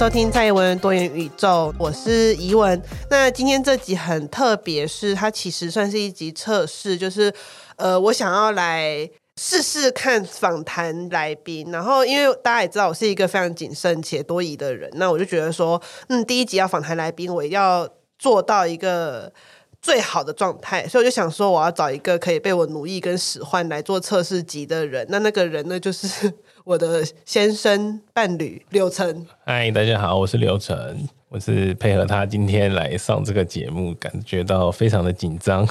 收听蔡英文多元宇宙，我是怡文。那今天这集很特别，是它其实算是一集测试，就是呃，我想要来试试看访谈来宾。然后，因为大家也知道我是一个非常谨慎且多疑的人，那我就觉得说，嗯，第一集要访谈来宾，我要做到一个最好的状态，所以我就想说，我要找一个可以被我奴役跟使唤来做测试集的人。那那个人呢，就是。我的先生伴侣刘成，嗨，大家好，我是刘成，我是配合他今天来上这个节目，感觉到非常的紧张。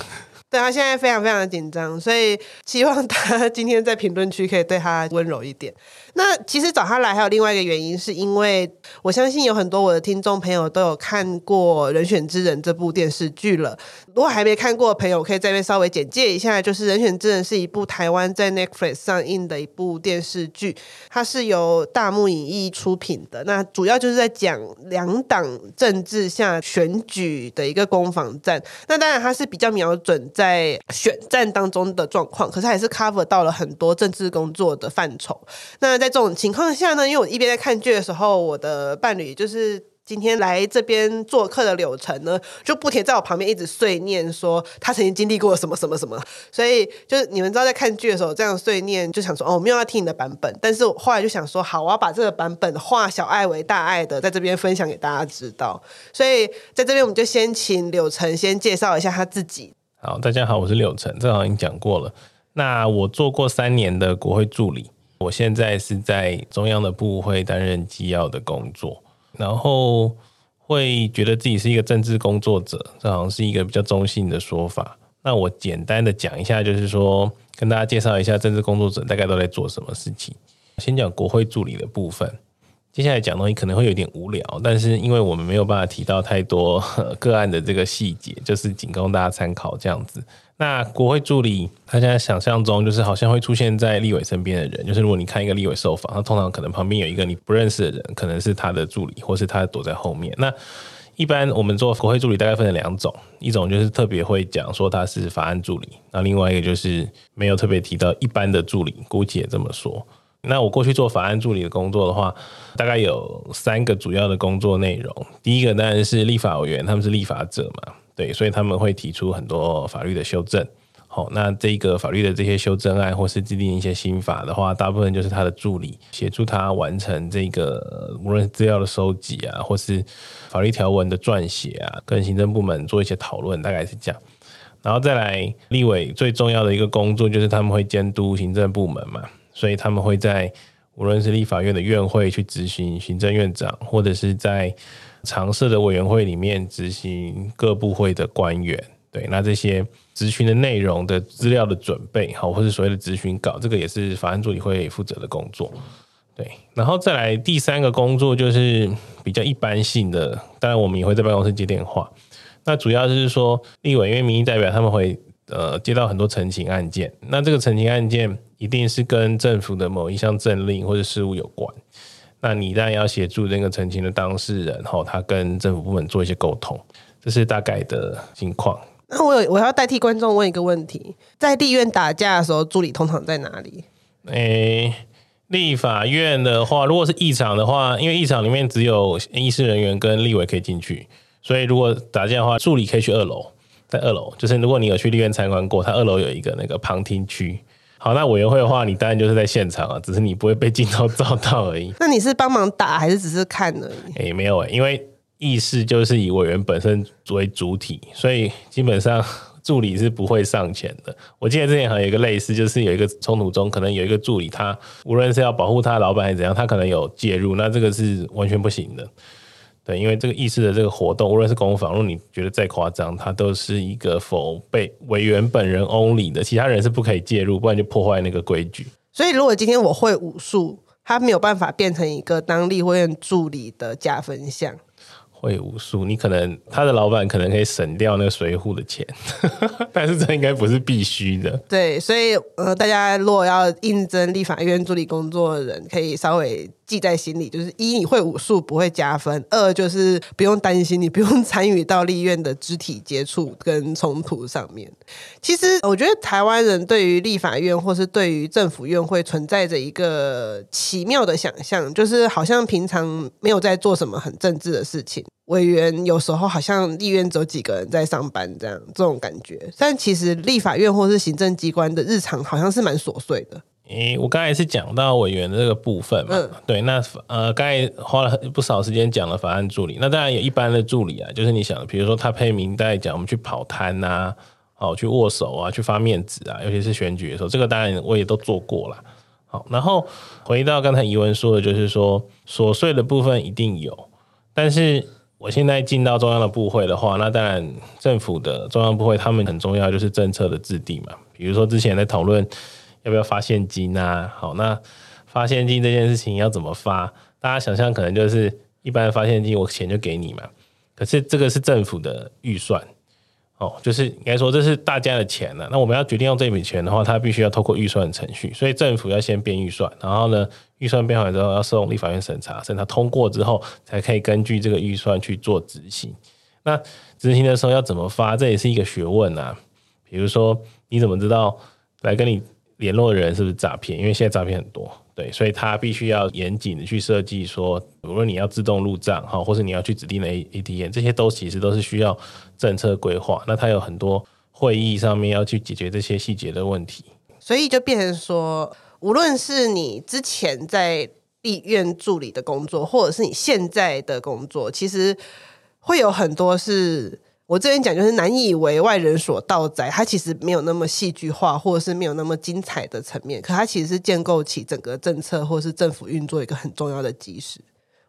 对，他现在非常非常的紧张，所以希望他 今天在评论区可以对他温柔一点。那其实找他来还有另外一个原因，是因为我相信有很多我的听众朋友都有看过《人选之人》这部电视剧了。如果还没看过的朋友，可以在这边稍微简介一下，就是《人选之人》是一部台湾在 Netflix 上映的一部电视剧，它是由大幕影艺出品的。那主要就是在讲两党政治下选举的一个攻防战。那当然，它是比较瞄准在选战当中的状况，可是还是 cover 到了很多政治工作的范畴。那在这种情况下呢，因为我一边在看剧的时候，我的伴侣就是今天来这边做客的柳成呢，就不停在我旁边一直碎念说他曾经经历过什么什么什么。所以就是你们知道在看剧的时候这样碎念，就想说哦，我没有要听你的版本。但是我后来就想说，好，我要把这个版本化小爱为大爱的，在这边分享给大家知道。所以在这边我们就先请柳成先介绍一下他自己。好，大家好，我是柳成，这好像已经讲过了。那我做过三年的国会助理。我现在是在中央的部会担任机要的工作，然后会觉得自己是一个政治工作者，这好像是一个比较中性的说法。那我简单的讲一下，就是说跟大家介绍一下政治工作者大概都在做什么事情。先讲国会助理的部分，接下来讲东西可能会有点无聊，但是因为我们没有办法提到太多个案的这个细节，就是仅供大家参考这样子。那国会助理，他现在想象中就是好像会出现在立委身边的人，就是如果你看一个立委受访，他通常可能旁边有一个你不认识的人，可能是他的助理，或是他躲在后面。那一般我们做国会助理大概分成两种，一种就是特别会讲说他是法案助理，那另外一个就是没有特别提到一般的助理，估计也这么说。那我过去做法案助理的工作的话，大概有三个主要的工作内容，第一个当然是立法委员，他们是立法者嘛。对，所以他们会提出很多法律的修正。好，那这个法律的这些修正案，或是制定一些新法的话，大部分就是他的助理协助他完成这个，无论是资料的收集啊，或是法律条文的撰写啊，跟行政部门做一些讨论，大概是这样。然后再来，立委最重要的一个工作就是他们会监督行政部门嘛，所以他们会在无论是立法院的院会去执行行政院长，或者是在常设的委员会里面执行各部会的官员，对，那这些咨询的内容的资料的准备，好，或是所谓的咨询稿，这个也是法案助理会负责的工作，对。然后再来第三个工作就是比较一般性的，当然我们也会在办公室接电话。那主要就是说，立委因为民意代表他们会呃接到很多陈情案件，那这个陈情案件一定是跟政府的某一项政令或者事务有关。那你当然要协助那个陈情的当事人，哈，他跟政府部门做一些沟通，这是大概的情况。那我有我要代替观众问一个问题：在立院打架的时候，助理通常在哪里？诶、欸，立法院的话，如果是议场的话，因为议场里面只有议事人员跟立委可以进去，所以如果打架的话，助理可以去二楼，在二楼，就是如果你有去立院参观过，它二楼有一个那个旁听区。好，那委员会的话，你当然就是在现场啊，只是你不会被镜头照到而已。那你是帮忙打还是只是看而已？诶、欸，没有诶、欸，因为议事就是以委员本身作为主体，所以基本上助理是不会上前的。我记得之前好像有一个类似，就是有一个冲突中，可能有一个助理他无论是要保护他的老板还是怎样，他可能有介入，那这个是完全不行的。对，因为这个议事的这个活动，无论是攻防，如果你觉得再夸张，它都是一个否被委员本人 only 的，其他人是不可以介入，不然就破坏那个规矩。所以，如果今天我会武术，它没有办法变成一个当立法院助理的加分项。会武术，你可能他的老板可能可以省掉那个随扈的钱，但是这应该不是必须的。对，所以呃，大家如果要应征立法院助理工作的人，可以稍微记在心里，就是一你会武术不会加分，二就是不用担心你不用 参与到立院的肢体接触跟冲突上面。其实我觉得台湾人对于立法院或是对于政府院会存在着一个奇妙的想象，就是好像平常没有在做什么很政治的事情。委员有时候好像立院只有几个人在上班，这样这种感觉。但其实立法院或是行政机关的日常好像是蛮琐碎的。诶、欸，我刚才是讲到委员的这个部分嘛，嗯、对，那呃，刚才花了不少时间讲了法案助理。那当然有一般的助理啊，就是你想，比如说他配明代讲，我们去跑摊呐、啊，哦，去握手啊，去发面子啊，尤其是选举的时候，这个当然我也都做过了。好，然后回到刚才宜文说的，就是说琐碎的部分一定有，但是。我现在进到中央的部会的话，那当然政府的中央部会他们很重要，就是政策的制定嘛。比如说之前在讨论要不要发现金啊，好，那发现金这件事情要怎么发？大家想象可能就是一般发现金，我钱就给你嘛。可是这个是政府的预算。哦，就是应该说这是大家的钱了。那我们要决定用这笔钱的话，它必须要透过预算的程序，所以政府要先编预算，然后呢，预算编完之后要送立法院审查，审查通过之后，才可以根据这个预算去做执行。那执行的时候要怎么发，这也是一个学问啊。比如说，你怎么知道来跟你联络的人是不是诈骗？因为现在诈骗很多。对，所以他必须要严谨的去设计，说，无论你要自动入账哈，或是你要去指定的 ATM，这些都其实都是需要政策规划。那他有很多会议上面要去解决这些细节的问题，所以就变成说，无论是你之前在立院助理的工作，或者是你现在的工作，其实会有很多是。我这边讲就是难以为外人所道哉，它其实没有那么戏剧化，或者是没有那么精彩的层面，可它其实是建构起整个政策或是政府运作一个很重要的基石。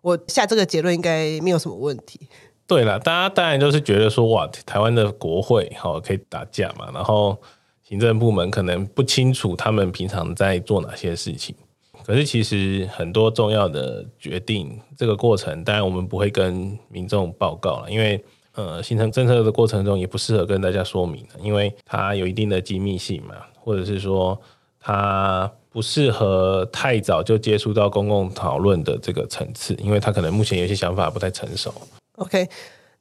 我下这个结论应该没有什么问题。对了，大家当然都是觉得说，哇，台湾的国会好可以打架嘛，然后行政部门可能不清楚他们平常在做哪些事情，可是其实很多重要的决定这个过程，当然我们不会跟民众报告了，因为。呃，形成政策的过程中也不适合跟大家说明，因为它有一定的机密性嘛，或者是说它不适合太早就接触到公共讨论的这个层次，因为它可能目前有些想法不太成熟。OK。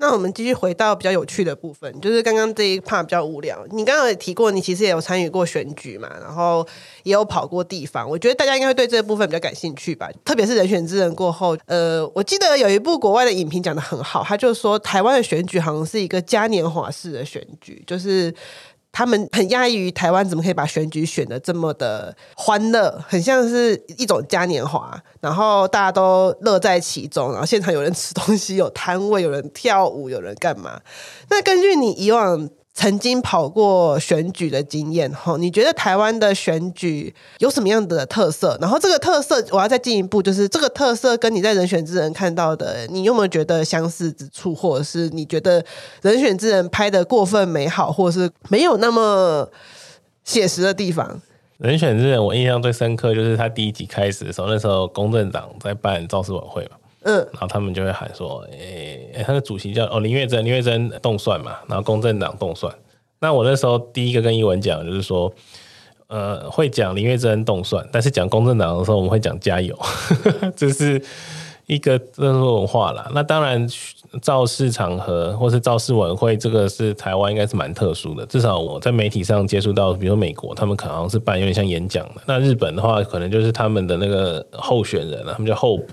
那我们继续回到比较有趣的部分，就是刚刚这一 part 比较无聊。你刚刚也提过，你其实也有参与过选举嘛，然后也有跑过地方。我觉得大家应该会对这部分比较感兴趣吧，特别是人选之人过后。呃，我记得有一部国外的影评讲得很好，他就说台湾的选举好像是一个嘉年华式的选举，就是。他们很讶异于台湾怎么可以把选举选的这么的欢乐，很像是一种嘉年华，然后大家都乐在其中，然后现场有人吃东西，有摊位，有人跳舞，有人干嘛？那根据你以往。曾经跑过选举的经验，哈，你觉得台湾的选举有什么样的特色？然后这个特色，我要再进一步，就是这个特色跟你在人选之人看到的，你有没有觉得相似之处，或者是你觉得人选之人拍得过分美好，或者是没有那么写实的地方？人选之人，我印象最深刻就是他第一集开始的时候，那时候公正党在办造势晚会嘛。嗯，然后他们就会喊说，诶、欸，他的主席叫哦林月珍，林月珍动算嘛，然后公正党动算。那我那时候第一个跟英文讲就是说，呃，会讲林月珍动算，但是讲公正党的时候，我们会讲加油，这是一个政治文化啦。那当然，造势场合或是造势晚会，这个是台湾应该是蛮特殊的。至少我在媒体上接触到，比如说美国，他们可能是办有点像演讲的。那日本的话，可能就是他们的那个候选人啊，他们叫候补。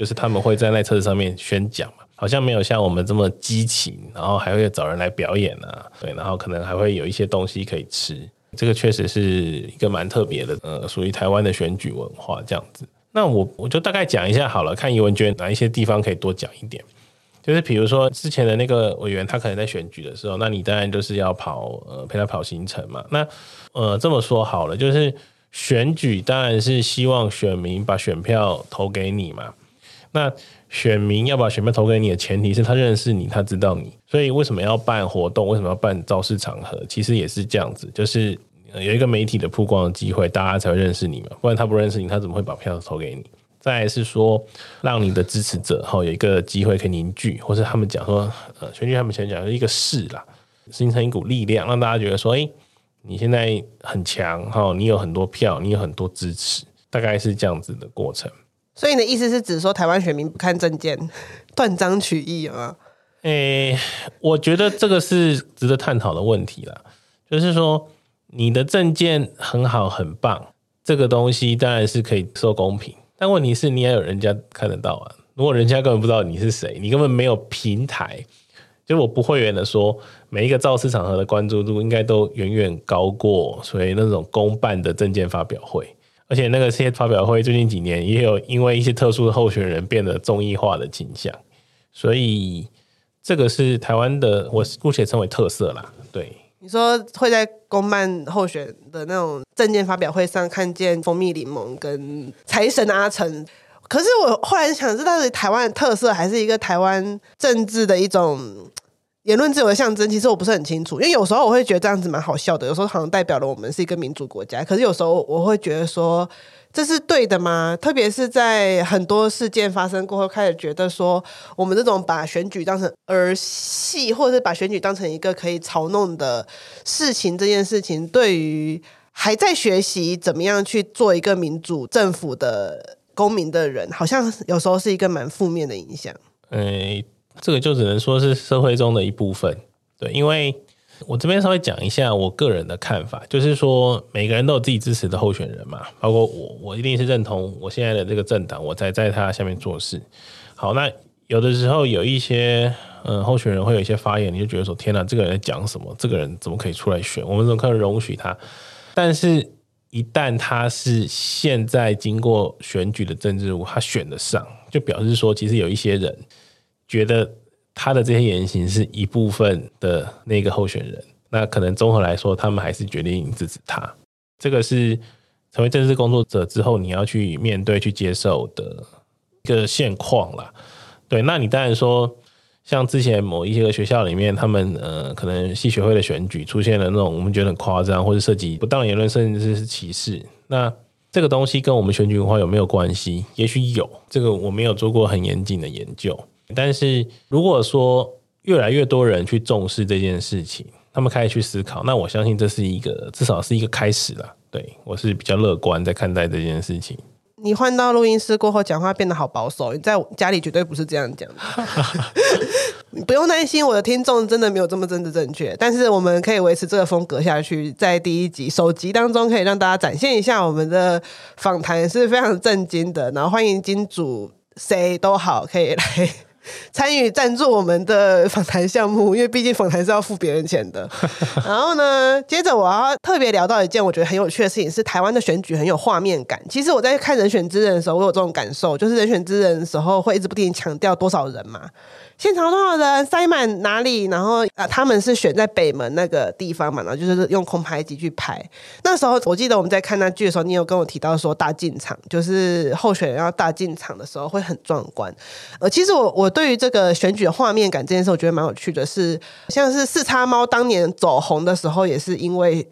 就是他们会在那车子上面宣讲嘛，好像没有像我们这么激情，然后还会找人来表演啊，对，然后可能还会有一些东西可以吃，这个确实是一个蛮特别的，呃，属于台湾的选举文化这样子。那我我就大概讲一下好了，看宜文娟哪一些地方可以多讲一点，就是比如说之前的那个委员，他可能在选举的时候，那你当然就是要跑，呃，陪他跑行程嘛。那呃，这么说好了，就是选举当然是希望选民把选票投给你嘛。那选民要把选票投给你的前提是他认识你，他知道你，所以为什么要办活动？为什么要办造势场合？其实也是这样子，就是有一个媒体的曝光的机会，大家才会认识你嘛。不然他不认识你，他怎么会把票投给你？再是说让你的支持者哈有一个机会可以凝聚，或是他们讲说呃，选举他们前讲一个势啦，形成一股力量，让大家觉得说，哎，你现在很强哈，你有很多票，你有很多支持，大概是这样子的过程。所以你的意思是指说台湾选民不看政见，断章取义吗？诶，我觉得这个是值得探讨的问题啦。就是说，你的政见很好很棒，这个东西当然是可以受公平，但问题是你也有人家看得到啊。如果人家根本不知道你是谁，你根本没有平台，就我不会员的说，每一个造势场合的关注度应该都远远高过所以那种公办的证件发表会。而且那个些发表会最近几年也有因为一些特殊的候选人变得综艺化的倾向，所以这个是台湾的，我姑且称为特色啦。对，你说会在公办候选的那种政见发表会上看见蜂蜜柠檬跟财神阿成，可是我后来想知道是台湾的特色，还是一个台湾政治的一种。言论自由的象征，其实我不是很清楚，因为有时候我会觉得这样子蛮好笑的，有时候好像代表了我们是一个民主国家，可是有时候我会觉得说这是对的吗？特别是在很多事件发生过后，开始觉得说我们这种把选举当成儿戏，或者是把选举当成一个可以嘲弄的事情，这件事情对于还在学习怎么样去做一个民主政府的公民的人，好像有时候是一个蛮负面的影响。欸这个就只能说是社会中的一部分，对，因为我这边稍微讲一下我个人的看法，就是说每个人都有自己支持的候选人嘛，包括我，我一定是认同我现在的这个政党，我才在他下面做事。好，那有的时候有一些嗯候选人会有一些发言，你就觉得说天哪，这个人讲什么？这个人怎么可以出来选？我们怎么可能容许他？但是，一旦他是现在经过选举的政治人物，他选得上，就表示说其实有一些人。觉得他的这些言行是一部分的那个候选人，那可能综合来说，他们还是决定支持他。这个是成为政治工作者之后你要去面对、去接受的一个现况啦。对，那你当然说，像之前某一些个学校里面，他们呃，可能系学会的选举出现了那种我们觉得很夸张，或者涉及不当言论，甚至是歧视。那这个东西跟我们选举文化有没有关系？也许有，这个我没有做过很严谨的研究。但是如果说越来越多人去重视这件事情，他们开始去思考，那我相信这是一个至少是一个开始了。对，我是比较乐观在看待这件事情。你换到录音室过后，讲话变得好保守。你在家里绝对不是这样讲的，你 不用担心，我的听众真的没有这么政治正确。但是我们可以维持这个风格下去，在第一集首集当中，可以让大家展现一下我们的访谈是非常震惊的。然后欢迎金主谁都好可以来。参与赞助我们的访谈项目，因为毕竟访谈是要付别人钱的。然后呢，接着我要特别聊到一件我觉得很有趣的事情，是台湾的选举很有画面感。其实我在看《人选之人》的时候，我有这种感受，就是《人选之人》的时候会一直不停强调多少人嘛。现场多少人塞满哪里？然后啊，他们是选在北门那个地方嘛，然后就是用空拍机去拍。那时候我记得我们在看那剧的时候，你有跟我提到说大进场，就是候选人要大进场的时候会很壮观。呃，其实我我对于这个选举的画面感这件事，我觉得蛮有趣的是，像是四叉猫当年走红的时候，也是因为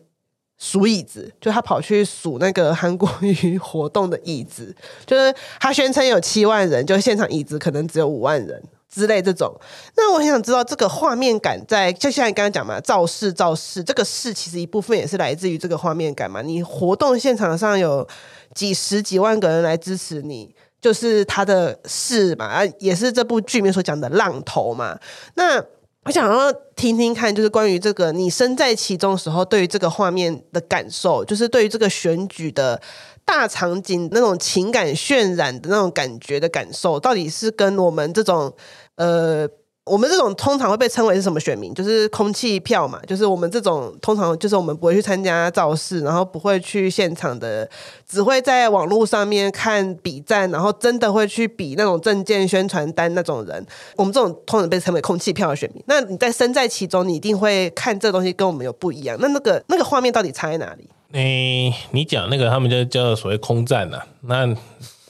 数椅子，就他跑去数那个韩国瑜活动的椅子，就是他宣称有七万人，就现场椅子可能只有五万人。之类这种，那我很想知道这个画面感在，就像你刚刚讲嘛，造势造势，这个势其实一部分也是来自于这个画面感嘛。你活动现场上有几十几万个人来支持你，就是他的势嘛，啊，也是这部剧里面所讲的浪头嘛。那我想要听听看，就是关于这个你身在其中时候，对于这个画面的感受，就是对于这个选举的。大场景那种情感渲染的那种感觉的感受，到底是跟我们这种呃，我们这种通常会被称为是什么选民？就是空气票嘛，就是我们这种通常就是我们不会去参加造势，然后不会去现场的，只会在网络上面看比战，然后真的会去比那种证件宣传单那种人。我们这种通常被称为空气票的选民。那你在身在其中，你一定会看这东西跟我们有不一样。那那个那个画面到底差在哪里？诶、欸，你讲那个，他们就叫所谓空战呐、啊。那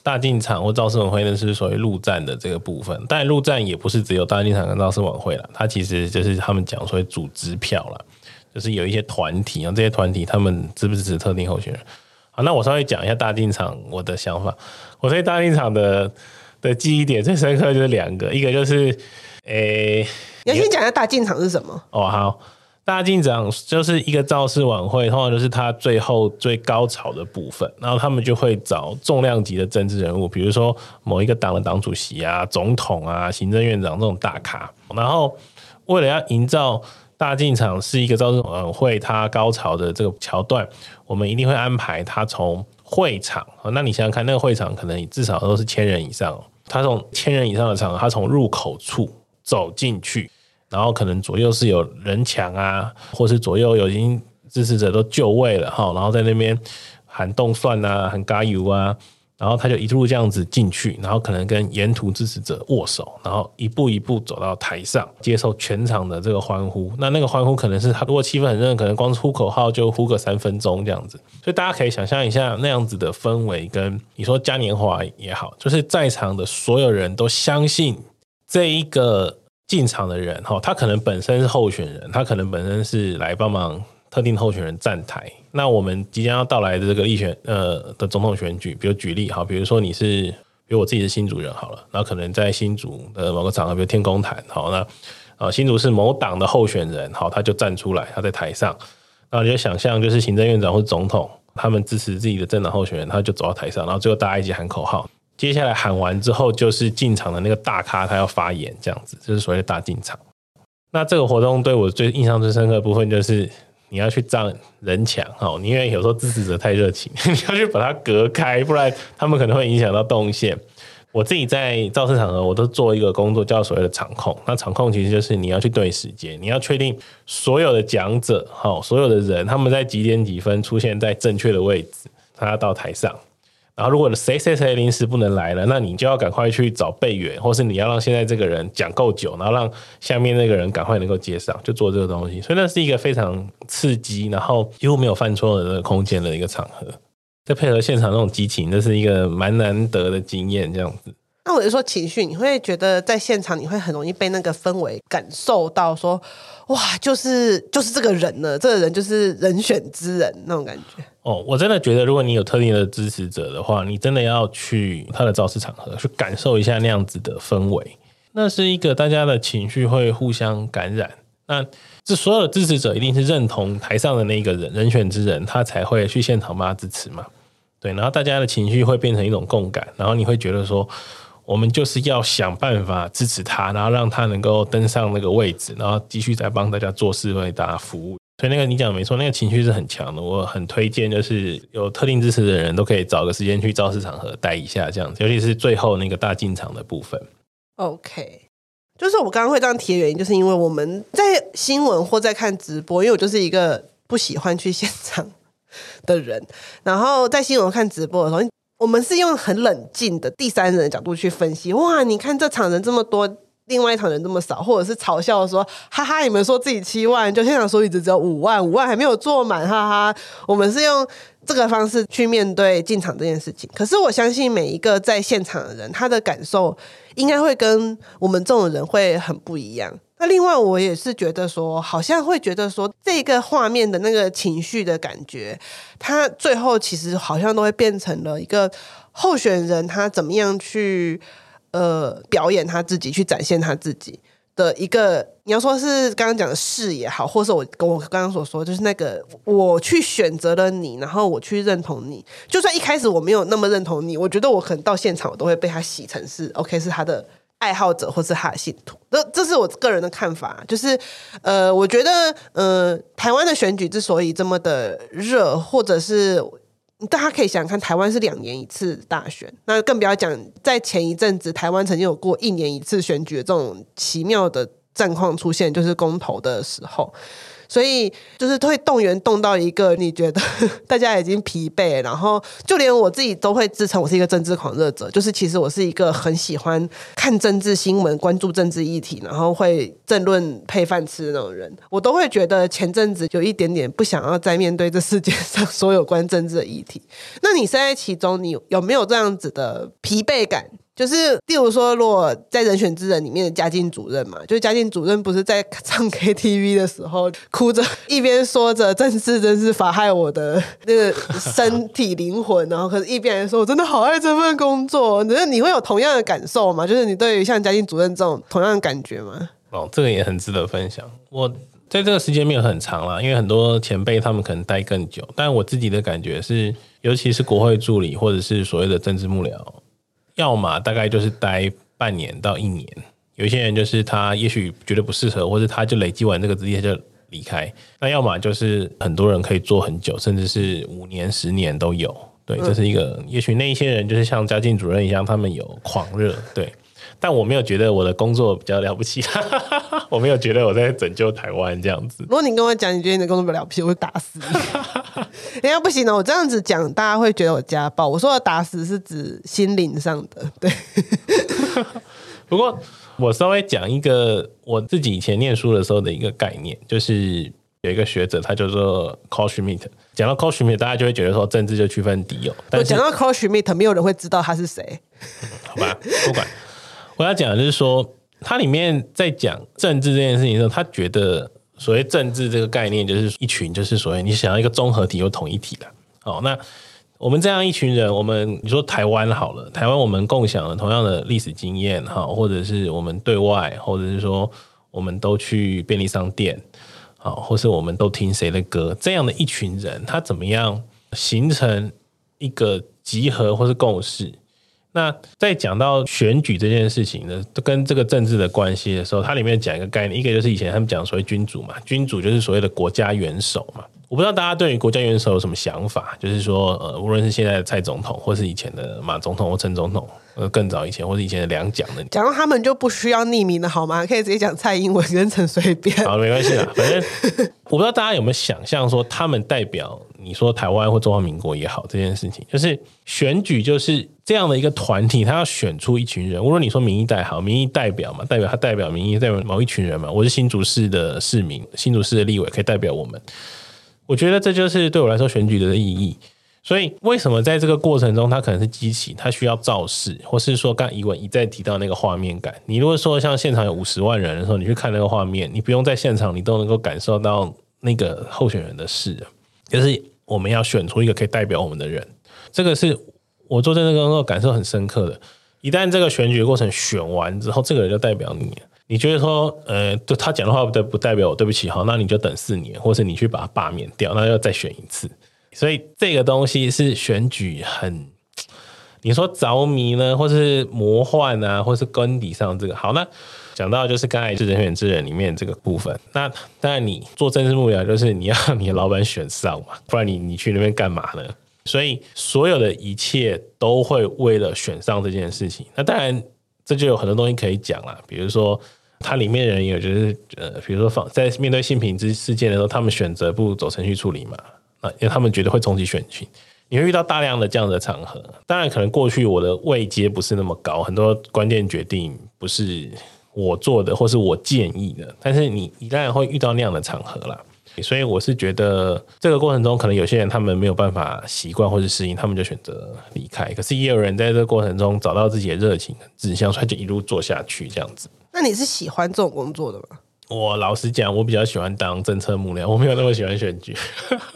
大进场或造势晚会呢，是所谓陆战的这个部分。但陆战也不是只有大进场跟造势晚会了，它其实就是他们讲所谓组织票了，就是有一些团体啊，这些团体他们支不支持特定候选人？好，那我稍微讲一下大进场我的想法。我对大进场的的记忆点最深刻就是两个，一个就是，诶、欸，你要先讲一下大进场是什么？哦，好。大进场就是一个造势晚会，通常就是他最后最高潮的部分，然后他们就会找重量级的政治人物，比如说某一个党的党主席啊、总统啊、行政院长这种大咖。然后为了要营造大进场是一个造势晚会，它高潮的这个桥段，我们一定会安排他从会场。那你想想看，那个会场可能至少都是千人以上，他从千人以上的场，他从入口处走进去。然后可能左右是有人墙啊，或是左右有已经支持者都就位了哈，然后在那边喊动蒜啊，喊加油啊，然后他就一路这样子进去，然后可能跟沿途支持者握手，然后一步一步走到台上，接受全场的这个欢呼。那那个欢呼可能是他如果气氛很热，可能光呼口号就呼个三分钟这样子。所以大家可以想象一下那样子的氛围，跟你说嘉年华也好，就是在场的所有人都相信这一个。进场的人哈，他可能本身是候选人，他可能本身是来帮忙特定候选人站台。那我们即将要到来的这个立选呃的总统选举，比如举例哈，比如说你是，比如我自己是新竹人好了，然后可能在新竹的某个场合，比如天公坛，好，那啊新竹是某党的候选人，好，他就站出来，他在台上，然后你就想象就是行政院长或总统，他们支持自己的政党候选人，他就走到台上，然后最后大家一起喊口号。接下来喊完之后，就是进场的那个大咖，他要发言，这样子，就是所谓的大进场。那这个活动对我最印象最深刻的部分，就是你要去站人墙，哦，因为有时候支持者太热情，你要去把它隔开，不然他们可能会影响到动线。我自己在造势场合，我都做一个工作，叫所谓的场控。那场控其实就是你要去对时间，你要确定所有的讲者，哈，所有的人他们在几点几分出现在正确的位置，他要到台上。然后，如果谁谁谁临时不能来了，那你就要赶快去找备员，或是你要让现在这个人讲够久，然后让下面那个人赶快能够接上，就做这个东西。所以那是一个非常刺激，然后几乎没有犯错的这个空间的一个场合。再配合现场那种激情，那是一个蛮难得的经验。这样子。那我就说情绪，你会觉得在现场你会很容易被那个氛围感受到说，哇，就是就是这个人呢，这个人就是人选之人那种感觉。哦，我真的觉得，如果你有特定的支持者的话，你真的要去他的造势场合去感受一下那样子的氛围。那是一个大家的情绪会互相感染。那这所有的支持者一定是认同台上的那个人人选之人，他才会去现场帮他支持嘛。对，然后大家的情绪会变成一种共感，然后你会觉得说，我们就是要想办法支持他，然后让他能够登上那个位置，然后继续再帮大家做事，为大家服务。所以那个你讲的没错，那个情绪是很强的。我很推荐，就是有特定支持的人都可以找个时间去造势场合待一下，这样子，尤其是最后那个大进场的部分。OK，就是我刚刚会这样提的原因，就是因为我们在新闻或在看直播，因为我就是一个不喜欢去现场的人。然后在新闻看直播的时候，我们是用很冷静的第三人的角度去分析。哇，你看这场人这么多。另外一场人这么少，或者是嘲笑说：“哈哈，你们说自己七万，就现场说一直只有五万，五万还没有坐满，哈哈。”我们是用这个方式去面对进场这件事情。可是我相信每一个在现场的人，他的感受应该会跟我们这种人会很不一样。那另外，我也是觉得说，好像会觉得说，这个画面的那个情绪的感觉，他最后其实好像都会变成了一个候选人，他怎么样去。呃，表演他自己，去展现他自己的一个，你要说是刚刚讲的事也好，或是我跟我刚刚所说，就是那个我去选择了你，然后我去认同你，就算一开始我没有那么认同你，我觉得我可能到现场我都会被他洗成是 OK，是他的爱好者或是他的信徒。这这是我个人的看法，就是呃，我觉得呃，台湾的选举之所以这么的热，或者是。大家可以想想看，台湾是两年一次大选，那更不要讲在前一阵子，台湾曾经有过一年一次选举的这种奇妙的战况出现，就是公投的时候。所以就是会动员动到一个你觉得 大家已经疲惫，然后就连我自己都会自称我是一个政治狂热者，就是其实我是一个很喜欢看政治新闻、关注政治议题，然后会政论配饭吃的那种人，我都会觉得前阵子有一点点不想要再面对这世界上所有关政治的议题。那你身在其中，你有没有这样子的疲惫感？就是，例如说，如果在人选之人里面的嘉靖主任嘛，就是嘉靖主任不是在唱 KTV 的时候哭着，一边说着政治真是妨害我的那个身体灵魂，然后可是一边说，我真的好爱这份工作。你觉得你会有同样的感受吗？就是你对于像嘉靖主任这种同样的感觉吗？哦，这个也很值得分享。我在这个时间没有很长啦，因为很多前辈他们可能待更久，但我自己的感觉是，尤其是国会助理或者是所谓的政治幕僚。要么大概就是待半年到一年，有一些人就是他也许觉得不适合，或者他就累积完这个资历就离开。那要么就是很多人可以做很久，甚至是五年、十年都有。对，这是一个。也许那一些人就是像嘉靖主任一样，他们有狂热。对，但我没有觉得我的工作比较了不起，我没有觉得我在拯救台湾这样子。如果你跟我讲你觉得你的工作比较了不起，我会打死你。人家不行了，我这样子讲，大家会觉得我家暴。我说的打死是指心灵上的，对。不过我稍微讲一个我自己以前念书的时候的一个概念，就是有一个学者，他叫做 Carl Schmitt。讲到 Carl Schmitt，大家就会觉得说政治就区分敌友。但是讲到 Carl Schmitt，没有人会知道他是谁。好吧，不管。我要讲的就是说，他里面在讲政治这件事情的时候，他觉得。所谓政治这个概念，就是一群，就是所谓你想要一个综合体又统一体的。好，那我们这样一群人，我们你说台湾好了，台湾我们共享了同样的历史经验，哈，或者是我们对外，或者是说我们都去便利商店，好，或是我们都听谁的歌，这样的一群人，他怎么样形成一个集合或是共识？那在讲到选举这件事情呢，跟这个政治的关系的时候，它里面讲一个概念，一个就是以前他们讲所谓君主嘛，君主就是所谓的国家元首嘛。我不知道大家对于国家元首有什么想法，就是说，呃，无论是现在的蔡总统，或是以前的马总统或陈总统，呃，更早以前或是以前的两蒋的，讲到他们就不需要匿名的好吗？可以直接讲蔡英文跟陈水扁。好，没关系啦，反正我不知道大家有没有想象说，他们代表你说台湾或中华民国也好，这件事情就是选举就是这样的一个团体，他要选出一群人。无论你说民意代好，民意代表嘛，代表他代表民意，代表某一群人嘛。我是新竹市的市民，新竹市的立委可以代表我们。我觉得这就是对我来说选举的意义。所以为什么在这个过程中，他可能是机器，他需要造势，或是说刚才怡文一再提到那个画面感。你如果说像现场有五十万人的时候，你去看那个画面，你不用在现场，你都能够感受到那个候选人的势，就是我们要选出一个可以代表我们的人。这个是我做这个工作感受很深刻的。一旦这个选举过程选完之后，这个人就代表你。你觉得说，呃，就他讲的话不不代表我，对不起，好，那你就等四年，或是你去把它罢免掉，那要再选一次。所以这个东西是选举很，你说着迷呢，或是魔幻啊，或是根底上这个好。那讲到就是刚才是人选之人里面这个部分，那当然你做政治幕僚，就是你要你的老板选上嘛，不然你你去那边干嘛呢？所以所有的一切都会为了选上这件事情。那当然这就有很多东西可以讲了，比如说。它里面的人有就是呃，比如说放在面对性平之事件的时候，他们选择不走程序处理嘛，啊，因为他们觉得会冲击选情。你会遇到大量的这样的场合，当然可能过去我的位阶不是那么高，很多关键决定不是我做的或是我建议的，但是你你当然会遇到那样的场合啦。所以我是觉得这个过程中，可能有些人他们没有办法习惯或是适应，他们就选择离开。可是也有人在这个过程中找到自己的热情、志向，所以就一路做下去这样子。那你是喜欢这种工作的吗？我老实讲，我比较喜欢当政策幕僚，我没有那么喜欢选举，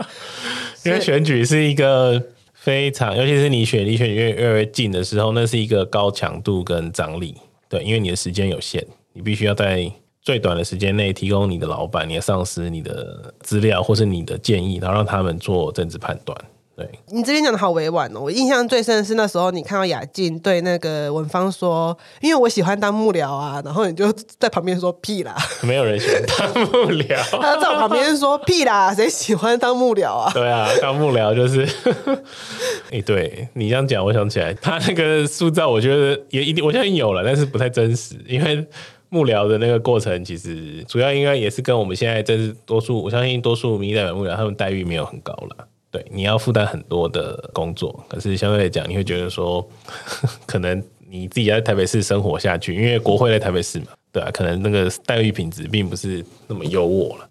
因为选举是一个非常，尤其是你选离选举越越来越近的时候，那是一个高强度跟张力。对，因为你的时间有限，你必须要在最短的时间内提供你的老板、你的上司、你的资料或是你的建议，然后让他们做政治判断。对，你这边讲的好委婉哦。我印象最深的是那时候，你看到雅静对那个文芳说：“因为我喜欢当幕僚啊。”然后你就在旁边说：“屁啦，没有人喜欢当幕僚。”他在我旁边说：“屁啦，谁喜欢当幕僚啊？”对啊，当幕僚就是…… 哎，对你这样讲，我想起来，他那个塑造，我觉得也一定，我相信有了，但是不太真实，因为幕僚的那个过程，其实主要应该也是跟我们现在真是多数，我相信多数民意代表幕僚他们待遇没有很高了。对，你要负担很多的工作，可是相对来讲，你会觉得说，可能你自己在台北市生活下去，因为国会在台北市嘛，对啊，可能那个待遇品质并不是那么优渥了。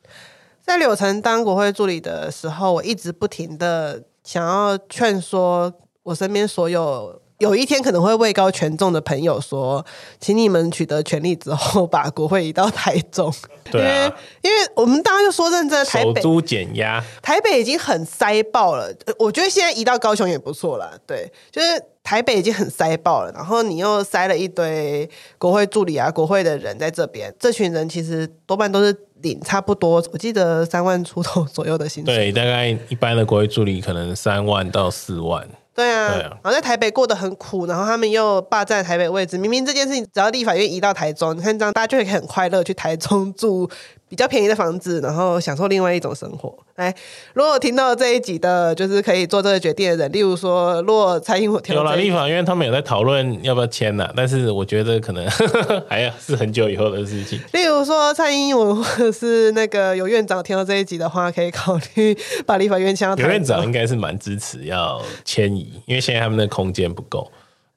在柳城当国会助理的时候，我一直不停的想要劝说我身边所有有一天可能会位高权重的朋友说，请你们取得权力之后，把国会移到台中。对啊，因为因为我们大家就说认真的，台北减压，台北已经很塞爆了。我觉得现在移到高雄也不错啦。对，就是台北已经很塞爆了，然后你又塞了一堆国会助理啊、国会的人在这边，这群人其实多半都是领差不多，我记得三万出头左右的薪水。对，大概一般的国会助理可能三万到四万。对啊，对啊，然后在台北过得很苦，然后他们又霸占台北位置。明明这件事情只要立法院移到台中，你看这样大家就可以很快乐去台中住。比较便宜的房子，然后享受另外一种生活。来，如果听到这一集的，就是可以做这个决定的人，例如说，如果蔡英文有了立法院，他们有在讨论要不要签呢？但是我觉得可能呵呵还要是很久以后的事情。例如说，蔡英文或者是那个有院长听到这一集的话，可以考虑把立法院签。有院长应该是蛮支持要迁移，因为现在他们的空间不够。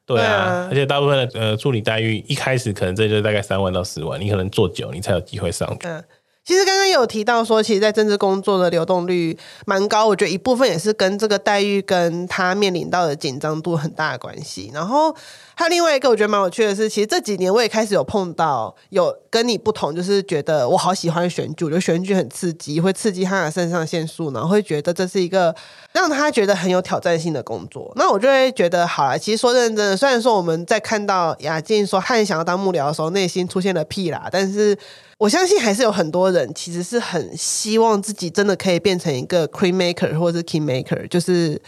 对啊，对啊，而且大部分的呃助理待遇一开始可能这就大概三万到四万，你可能做久，你才有机会上去。嗯其实刚刚有提到说，其实，在政治工作的流动率蛮高，我觉得一部分也是跟这个待遇跟他面临到的紧张度很大的关系。然后还有另外一个我觉得蛮有趣的是，其实这几年我也开始有碰到有跟你不同，就是觉得我好喜欢选举，我觉得选举很刺激，会刺激他的肾上腺素，然后会觉得这是一个让他觉得很有挑战性的工作。那我就会觉得，好了，其实说认真的，虽然说我们在看到雅静说汉想要当幕僚的时候，内心出现了屁啦，但是。我相信还是有很多人其实是很希望自己真的可以变成一个 queen maker 或者是 key maker，就是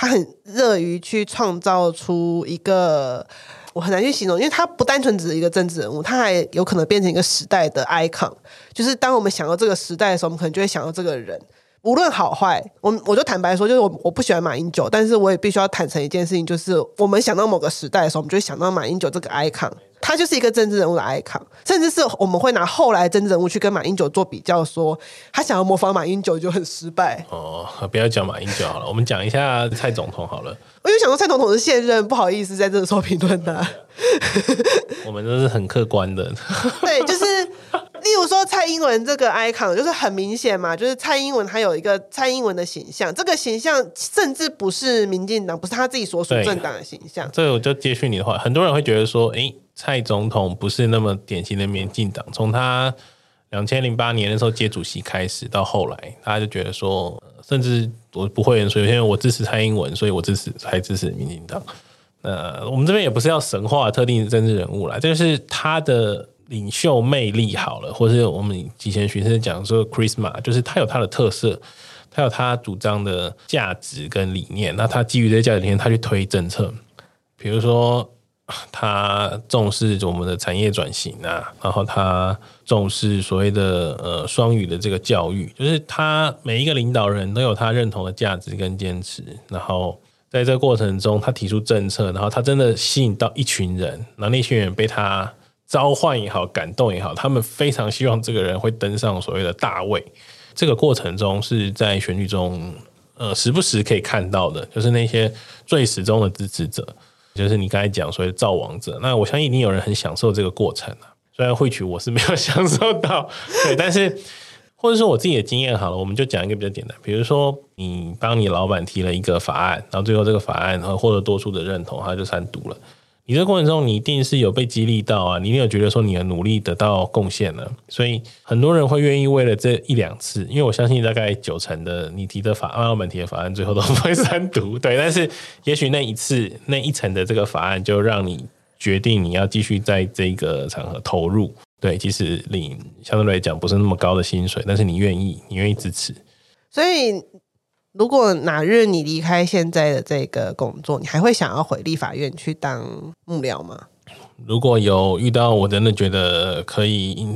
他很乐于去创造出一个，我很难去形容，因为他不单纯只是一个政治人物，他还有可能变成一个时代的 icon。就是当我们想到这个时代的时候，我们可能就会想到这个人，无论好坏。我我就坦白说，就是我我不喜欢马英九，但是我也必须要坦诚一件事情，就是我们想到某个时代的时候，我们就会想到马英九这个 icon。他就是一个政治人物的 icon，甚至是我们会拿后来政治人物去跟马英九做比较，说他想要模仿马英九就很失败。哦，不要讲马英九好了，我们讲一下蔡总统好了。我就想说蔡总统是现任，不好意思在这时候评论他。我们都是很客观的。对，就是。例如说蔡英文这个 icon 就是很明显嘛，就是蔡英文他有一个蔡英文的形象，这个形象甚至不是民进党，不是他自己所属政党的形象。这个我就接续你的话，很多人会觉得说，诶，蔡总统不是那么典型的民进党。从他两千零八年的时候接主席开始，到后来，大家就觉得说，甚至我不会说，有些人我支持蔡英文，所以我支持才支持民进党。那我们这边也不是要神化特定的政治人物啦，这个是他的。领袖魅力好了，或是我们以前学生讲说 c h r i s m a 就是他有他的特色，他有他主张的价值跟理念。那他基于这些价值理念，他去推政策，比如说他重视我们的产业转型啊，然后他重视所谓的呃双语的这个教育，就是他每一个领导人都有他认同的价值跟坚持，然后在这个过程中，他提出政策，然后他真的吸引到一群人，然后那群人被他。召唤也好，感动也好，他们非常希望这个人会登上所谓的大位。这个过程中是在选举中，呃，时不时可以看到的，就是那些最始终的支持者，就是你刚才讲所谓造王者。那我相信一定有人很享受这个过程啊，虽然会取我是没有享受到，对，但是或者说我自己的经验好了，我们就讲一个比较简单，比如说你帮你老板提了一个法案，然后最后这个法案然后获得多数的认同，他就三读了。你这过程中，你一定是有被激励到啊！你一定有觉得说你的努力得到贡献了，所以很多人会愿意为了这一两次，因为我相信大概九成的你提的法案，澳门提的法案最后都不会 三读，对。但是也许那一次那一层的这个法案，就让你决定你要继续在这个场合投入，对。即使你相对来讲不是那么高的薪水，但是你愿意，你愿意支持，所以。如果哪日你离开现在的这个工作，你还会想要回立法院去当幕僚吗？如果有遇到我真的觉得可以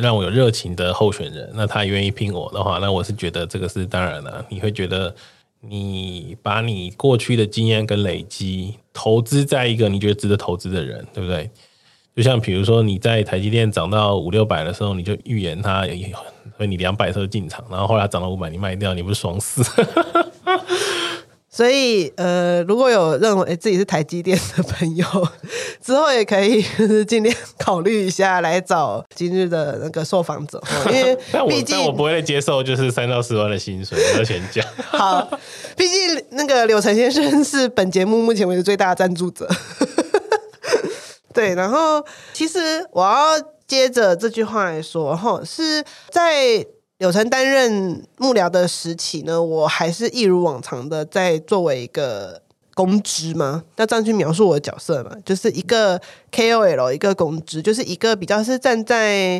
让我有热情的候选人，那他愿意聘我的话，那我是觉得这个是当然了。你会觉得你把你过去的经验跟累积投资在一个你觉得值得投资的人，对不对？就像比如说你在台积电涨到五六百的时候，你就预言它。所以你两百车进场，然后后来涨到五百，你卖掉，你不是爽死？所以，呃，如果有认为自己是台积电的朋友，之后也可以尽量考虑一下来找今日的那个受访者，因为 毕竟我，我不会接受就是三到四万的薪水，我要先讲。好，毕竟那个柳成先生是本节目目前为止最大的赞助者。对，然后其实我要接着这句话来说，哈，是在。柳成担任幕僚的时期呢，我还是一如往常的在作为一个公知吗？要这样去描述我的角色嘛，就是一个 KOL，一个公知，就是一个比较是站在，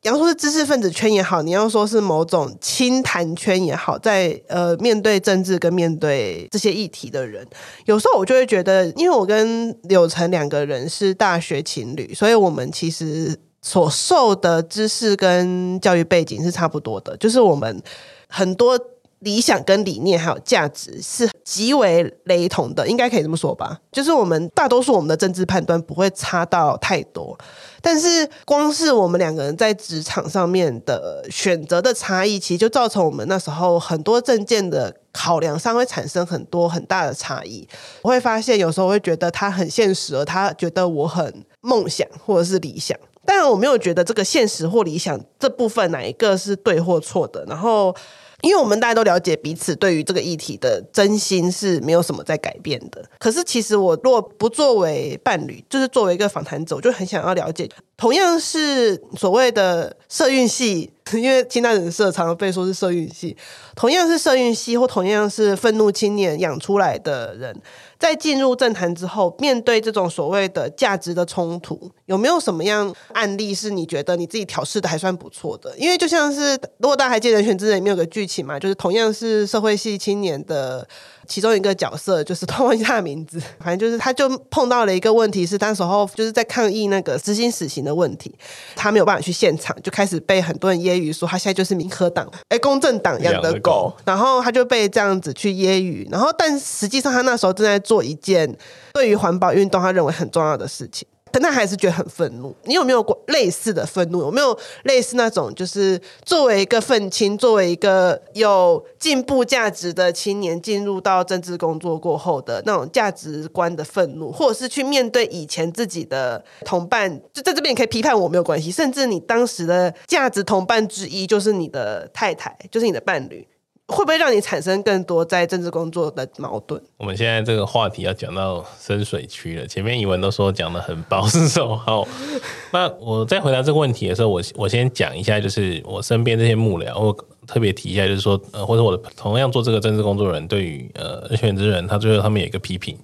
你要说是知识分子圈也好，你要说是某种清谈圈也好，在呃面对政治跟面对这些议题的人，有时候我就会觉得，因为我跟柳成两个人是大学情侣，所以我们其实。所受的知识跟教育背景是差不多的，就是我们很多理想跟理念还有价值是极为雷同的，应该可以这么说吧。就是我们大多数我们的政治判断不会差到太多，但是光是我们两个人在职场上面的选择的差异，其实就造成我们那时候很多政见的考量上会产生很多很大的差异。我会发现有时候会觉得他很现实，而他觉得我很梦想或者是理想。但我没有觉得这个现实或理想这部分哪一个是对或错的。然后，因为我们大家都了解彼此对于这个议题的真心是没有什么在改变的。可是，其实我若不作为伴侣，就是作为一个访谈者，我就很想要了解，同样是所谓的社运系。因为清大人社常常被说是社运系，同样是社运系或同样是愤怒青年养出来的人，在进入政坛之后，面对这种所谓的价值的冲突，有没有什么样案例是你觉得你自己调试的还算不错的？因为就像是如果大家还记得《人选之人》里面有个剧情嘛，就是同样是社会系青年的。其中一个角色就是突然忘记他的名字，反正就是他就碰到了一个问题，是当时候就是在抗议那个执行死刑的问题，他没有办法去现场，就开始被很多人揶揄说他现在就是民和党哎公正党养的狗，然后他就被这样子去揶揄，然后但实际上他那时候正在做一件对于环保运动他认为很重要的事情。但他还是觉得很愤怒。你有没有过类似的愤怒？有没有类似那种，就是作为一个愤青，作为一个有进步价值的青年，进入到政治工作过后的那种价值观的愤怒，或者是去面对以前自己的同伴，就在这边你可以批判我没有关系。甚至你当时的价值同伴之一，就是你的太太，就是你的伴侣。会不会让你产生更多在政治工作的矛盾？我们现在这个话题要讲到深水区了。前面怡文都说讲得很保守，好，那我在回答这个问题的时候，我我先讲一下，就是我身边这些幕僚，我特别提一下，就是说，呃，或者我的同样做这个政治工作人，对于呃人选之人，他最后他们有一个批评，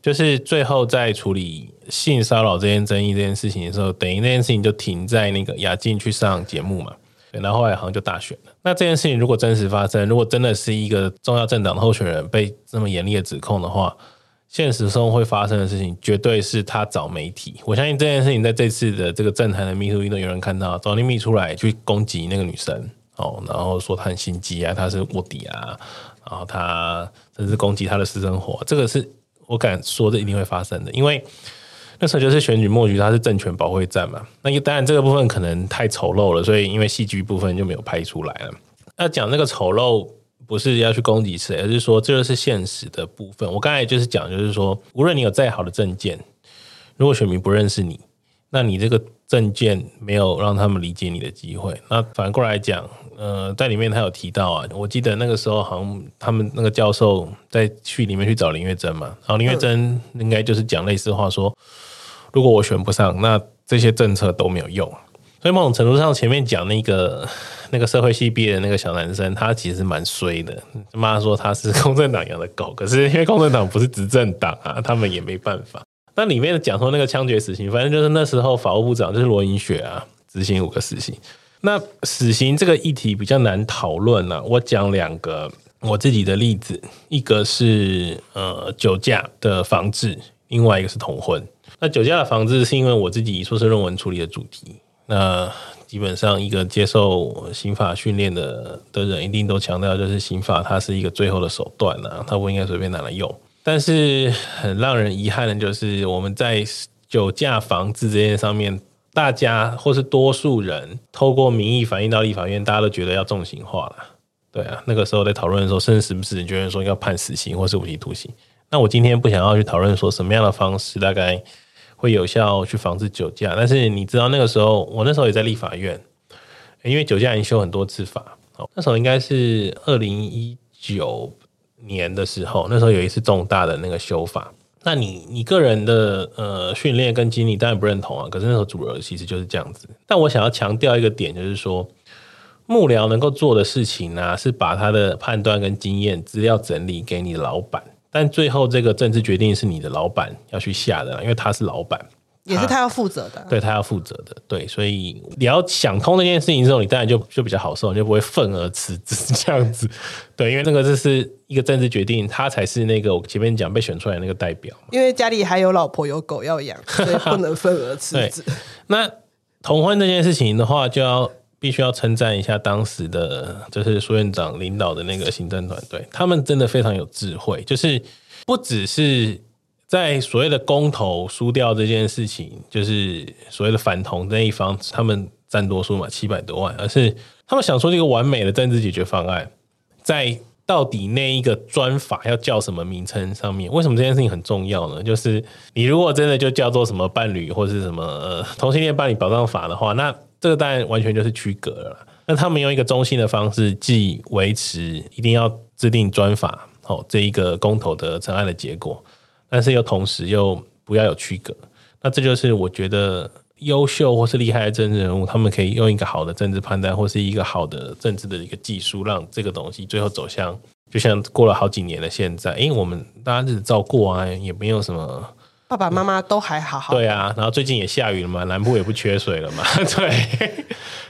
就是最后在处理性骚扰这件争议这件事情的时候，等于那件事情就停在那个雅静去上节目嘛。然后后来好像就大选了。那这件事情如果真实发生，如果真的是一个重要政党的候选人被这么严厉的指控的话，现实生活会发生的事情，绝对是他找媒体。我相信这件事情在这次的这个政坛的密处运动，有人看到找匿密出来去攻击那个女生哦，然后说她很心机啊，她是卧底啊，然后他甚至攻击她的私生活，这个是我敢说这一定会发生的，因为。那时候就是选举末局，它是政权保卫战嘛。那当然这个部分可能太丑陋了，所以因为戏剧部分就没有拍出来了。那讲那个丑陋，不是要去攻击谁，而是说这就是现实的部分。我刚才就是讲，就是说，无论你有再好的证件，如果选民不认识你，那你这个证件没有让他们理解你的机会。那反过来讲，呃，在里面他有提到啊，我记得那个时候好像他们那个教授在去里面去找林月珍嘛，然后林月珍应该就是讲类似话说。如果我选不上，那这些政策都没有用。所以某种程度上，前面讲那个那个社会系毕业的那个小男生，他其实蛮衰的。妈说他是共产党养的狗，可是因为共产党不是执政党啊，他们也没办法。那里面讲说那个枪决死刑，反正就是那时候法务部长就是罗英雪啊，执行五个死刑。那死刑这个议题比较难讨论啊，我讲两个我自己的例子，一个是呃酒驾的防治，另外一个是同婚。那酒驾的防治是因为我自己硕士论文处理的主题。那基本上一个接受刑法训练的的人，一定都强调，就是刑法它是一个最后的手段啊，它不应该随便拿来用。但是很让人遗憾的就是，我们在酒驾防治这件上面，大家或是多数人透过民意反映到立法院，大家都觉得要重刑化了。对啊，那个时候在讨论的时候，甚至时不时觉得说要判死刑或是无期徒刑。那我今天不想要去讨论说什么样的方式大概会有效去防止酒驾，但是你知道那个时候，我那时候也在立法院，因为酒驾已经修很多次法。哦，那时候应该是二零一九年的时候，那时候有一次重大的那个修法。那你你个人的呃训练跟经历当然不认同啊，可是那时候主流其实就是这样子。但我想要强调一个点，就是说幕僚能够做的事情呢、是把他的判断跟经验资料整理给你老板，但最后这个政治决定是你的老板要去下的，因为他是老板。也是他要负责的，啊、对他要负责的，对，所以你要想通这件事情之后，你当然就就比较好受，你就不会愤而辞职这样子，对，因为那个这是一个政治决定，他才是那个我前面讲被选出来的那个代表，因为家里还有老婆有狗要养，所以不能愤而辞职。那同婚这件事情的话，就要必须要称赞一下当时的，就是苏院长领导的那个行政团队，他们真的非常有智慧，就是不只是。在所谓的公投输掉这件事情，就是所谓的反同那一方，他们占多数嘛，七百多万，而是他们想出一个完美的政治解决方案，在到底那一个专法要叫什么名称上面，为什么这件事情很重要呢？就是你如果真的就叫做什么伴侣或是什么、呃、同性恋伴侣保障法的话，那这个当然完全就是区隔了。那他们用一个中性的方式，既维持一定要制定专法，哦，这一个公投的成案的结果。但是又同时又不要有区隔，那这就是我觉得优秀或是厉害的政治人物，他们可以用一个好的政治判断或是一个好的政治的一个技术，让这个东西最后走向，就像过了好几年的现在，因为我们大家日子照过啊，也没有什么，爸爸妈妈都还好好。对啊，然后最近也下雨了嘛，南部也不缺水了嘛，对，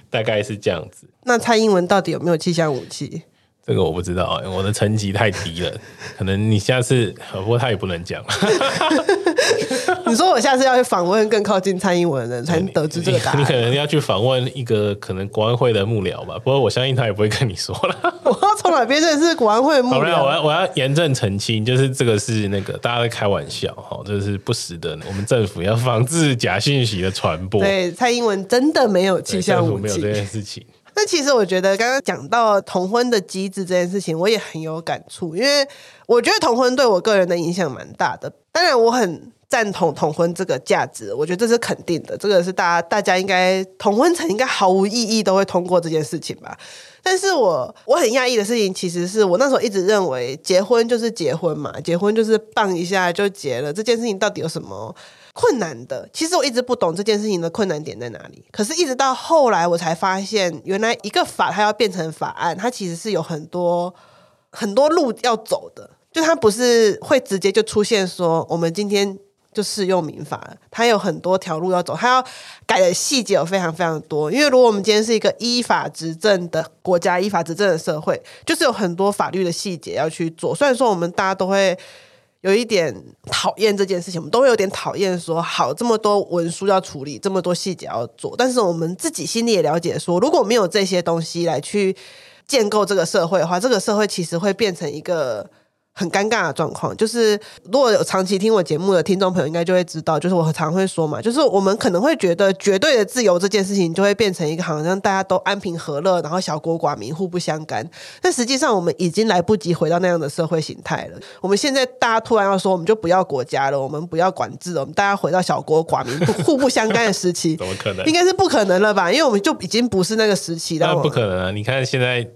大概是这样子。那蔡英文到底有没有气象武器？这个我不知道，我的成绩太低了，可能你下次，不过他也不能讲。你说我下次要去访问更靠近蔡英文的人，才能得知这个答案。你可能要去访问一个可能国安会的幕僚吧，不过我相信他也不会跟你说了。我要从哪边认识国安会幕僚？我要我要严正澄清，就是这个是那个大家在开玩笑哈，这是不实的。我们政府要防治假信息的传播。对，蔡英文真的没有气象武器，没有这件事情。那其实我觉得刚刚讲到同婚的机制这件事情，我也很有感触，因为我觉得同婚对我个人的影响蛮大的。当然，我很赞同同婚这个价值，我觉得这是肯定的，这个是大家大家应该同婚层应该毫无异议都会通过这件事情吧。但是我我很讶异的事情，其实是我那时候一直认为结婚就是结婚嘛，结婚就是棒一下就结了，这件事情到底有什么？困难的，其实我一直不懂这件事情的困难点在哪里。可是，一直到后来，我才发现，原来一个法它要变成法案，它其实是有很多很多路要走的。就它不是会直接就出现说，我们今天就适用民法了，它有很多条路要走，它要改的细节有非常非常多。因为如果我们今天是一个依法执政的国家，依法执政的社会，就是有很多法律的细节要去做。虽然说我们大家都会。有一点讨厌这件事情，我们都会有点讨厌说，好，这么多文书要处理，这么多细节要做，但是我们自己心里也了解说，如果没有这些东西来去建构这个社会的话，这个社会其实会变成一个。很尴尬的状况，就是如果有长期听我节目的听众朋友，应该就会知道，就是我常会说嘛，就是我们可能会觉得绝对的自由这件事情，就会变成一个好像大家都安平和乐，然后小国寡民互不相干。但实际上，我们已经来不及回到那样的社会形态了。我们现在大家突然要说，我们就不要国家了，我们不要管制了，我们大家回到小国寡民互不相干的时期，怎么可能？应该是不可能了吧？因为我们就已经不是那个时期了。那不可能啊！你看现在。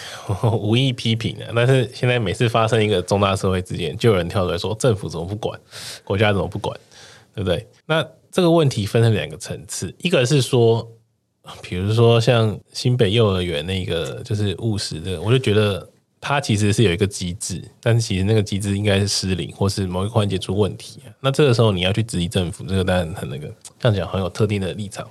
无意批评的，但是现在每次发生一个重大社会事件，就有人跳出来说政府怎么不管，国家怎么不管，对不对？那这个问题分成两个层次，一个是说，比如说像新北幼儿园那个就是务实的，我就觉得它其实是有一个机制，但是其实那个机制应该是失灵，或是某一个环节出问题啊。那这个时候你要去质疑政府，这个当然很那个，这样讲很有特定的立场。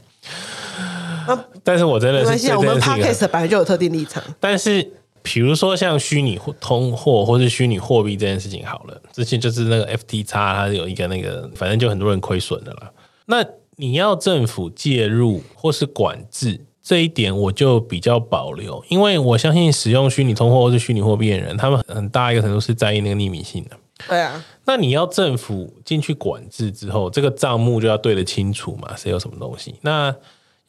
啊、但是我真的是，我们 Podcast 本来就有特定立场。但是，比如说像虚拟通货或是虚拟货币这件事情，好了，之前就是那个 FTX，它有一个那个，反正就很多人亏损的了。那你要政府介入或是管制这一点，我就比较保留，因为我相信使用虚拟通货或是虚拟货币的人，他们很大一个程度是在意那个匿名性的。对啊。那你要政府进去管制之后，这个账目就要对得清楚嘛，谁有什么东西？那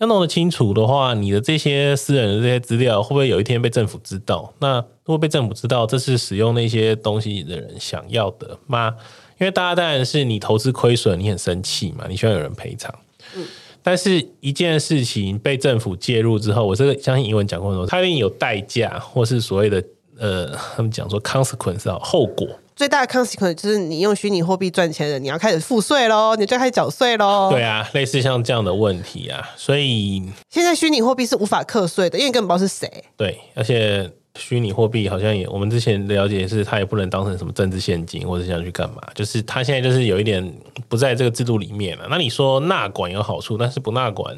要弄得清楚的话，你的这些私人的这些资料会不会有一天被政府知道？那如果被政府知道，这是使用那些东西的人想要的吗？因为大家当然是你投资亏损，你很生气嘛，你希望有人赔偿。嗯，但是一件事情被政府介入之后，我这个相信英文讲过很多，它一定有代价，或是所谓的呃，他们讲说 consequence 啊，后果。最大的 consequence 就是你用虚拟货币赚钱的，你要开始付税喽，你就开始缴税喽。对啊，类似像这样的问题啊，所以现在虚拟货币是无法课税的，因为你根本不知道是谁。对，而且虚拟货币好像也，我们之前了解是，它也不能当成什么政治献金，或者想去干嘛，就是它现在就是有一点不在这个制度里面了。那你说纳管有好处，但是不纳管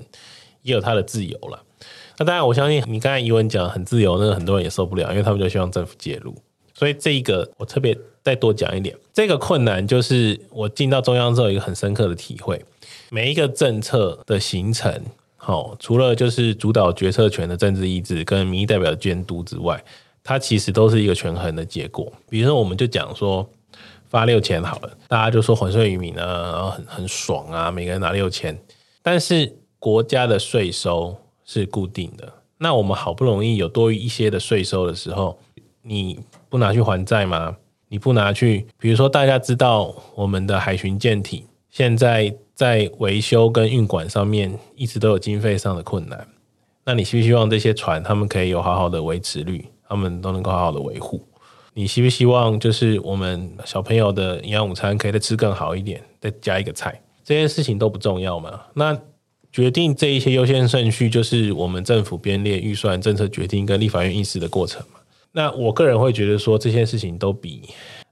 也有它的自由了。那当然，我相信你刚才怡文讲很自由，那个很多人也受不了，因为他们就希望政府介入。所以这一个我特别再多讲一点，这个困难就是我进到中央之后一个很深刻的体会，每一个政策的形成，好，除了就是主导决策权的政治意志跟民意代表的监督之外，它其实都是一个权衡的结果。比如说，我们就讲说发六千好了，大家就说还税于民啊，然后很很爽啊，每个人拿六千，但是国家的税收是固定的，那我们好不容易有多余一些的税收的时候，你。不拿去还债吗？你不拿去，比如说大家知道我们的海巡舰艇现在在维修跟运管上面一直都有经费上的困难，那你希不希望这些船他们可以有好好的维持率，他们都能够好好的维护？你希不希望就是我们小朋友的营养午餐可以再吃更好一点，再加一个菜？这些事情都不重要吗？那决定这一些优先顺序就是我们政府编列预算、政策决定跟立法院议事的过程嘛。那我个人会觉得说，这些事情都比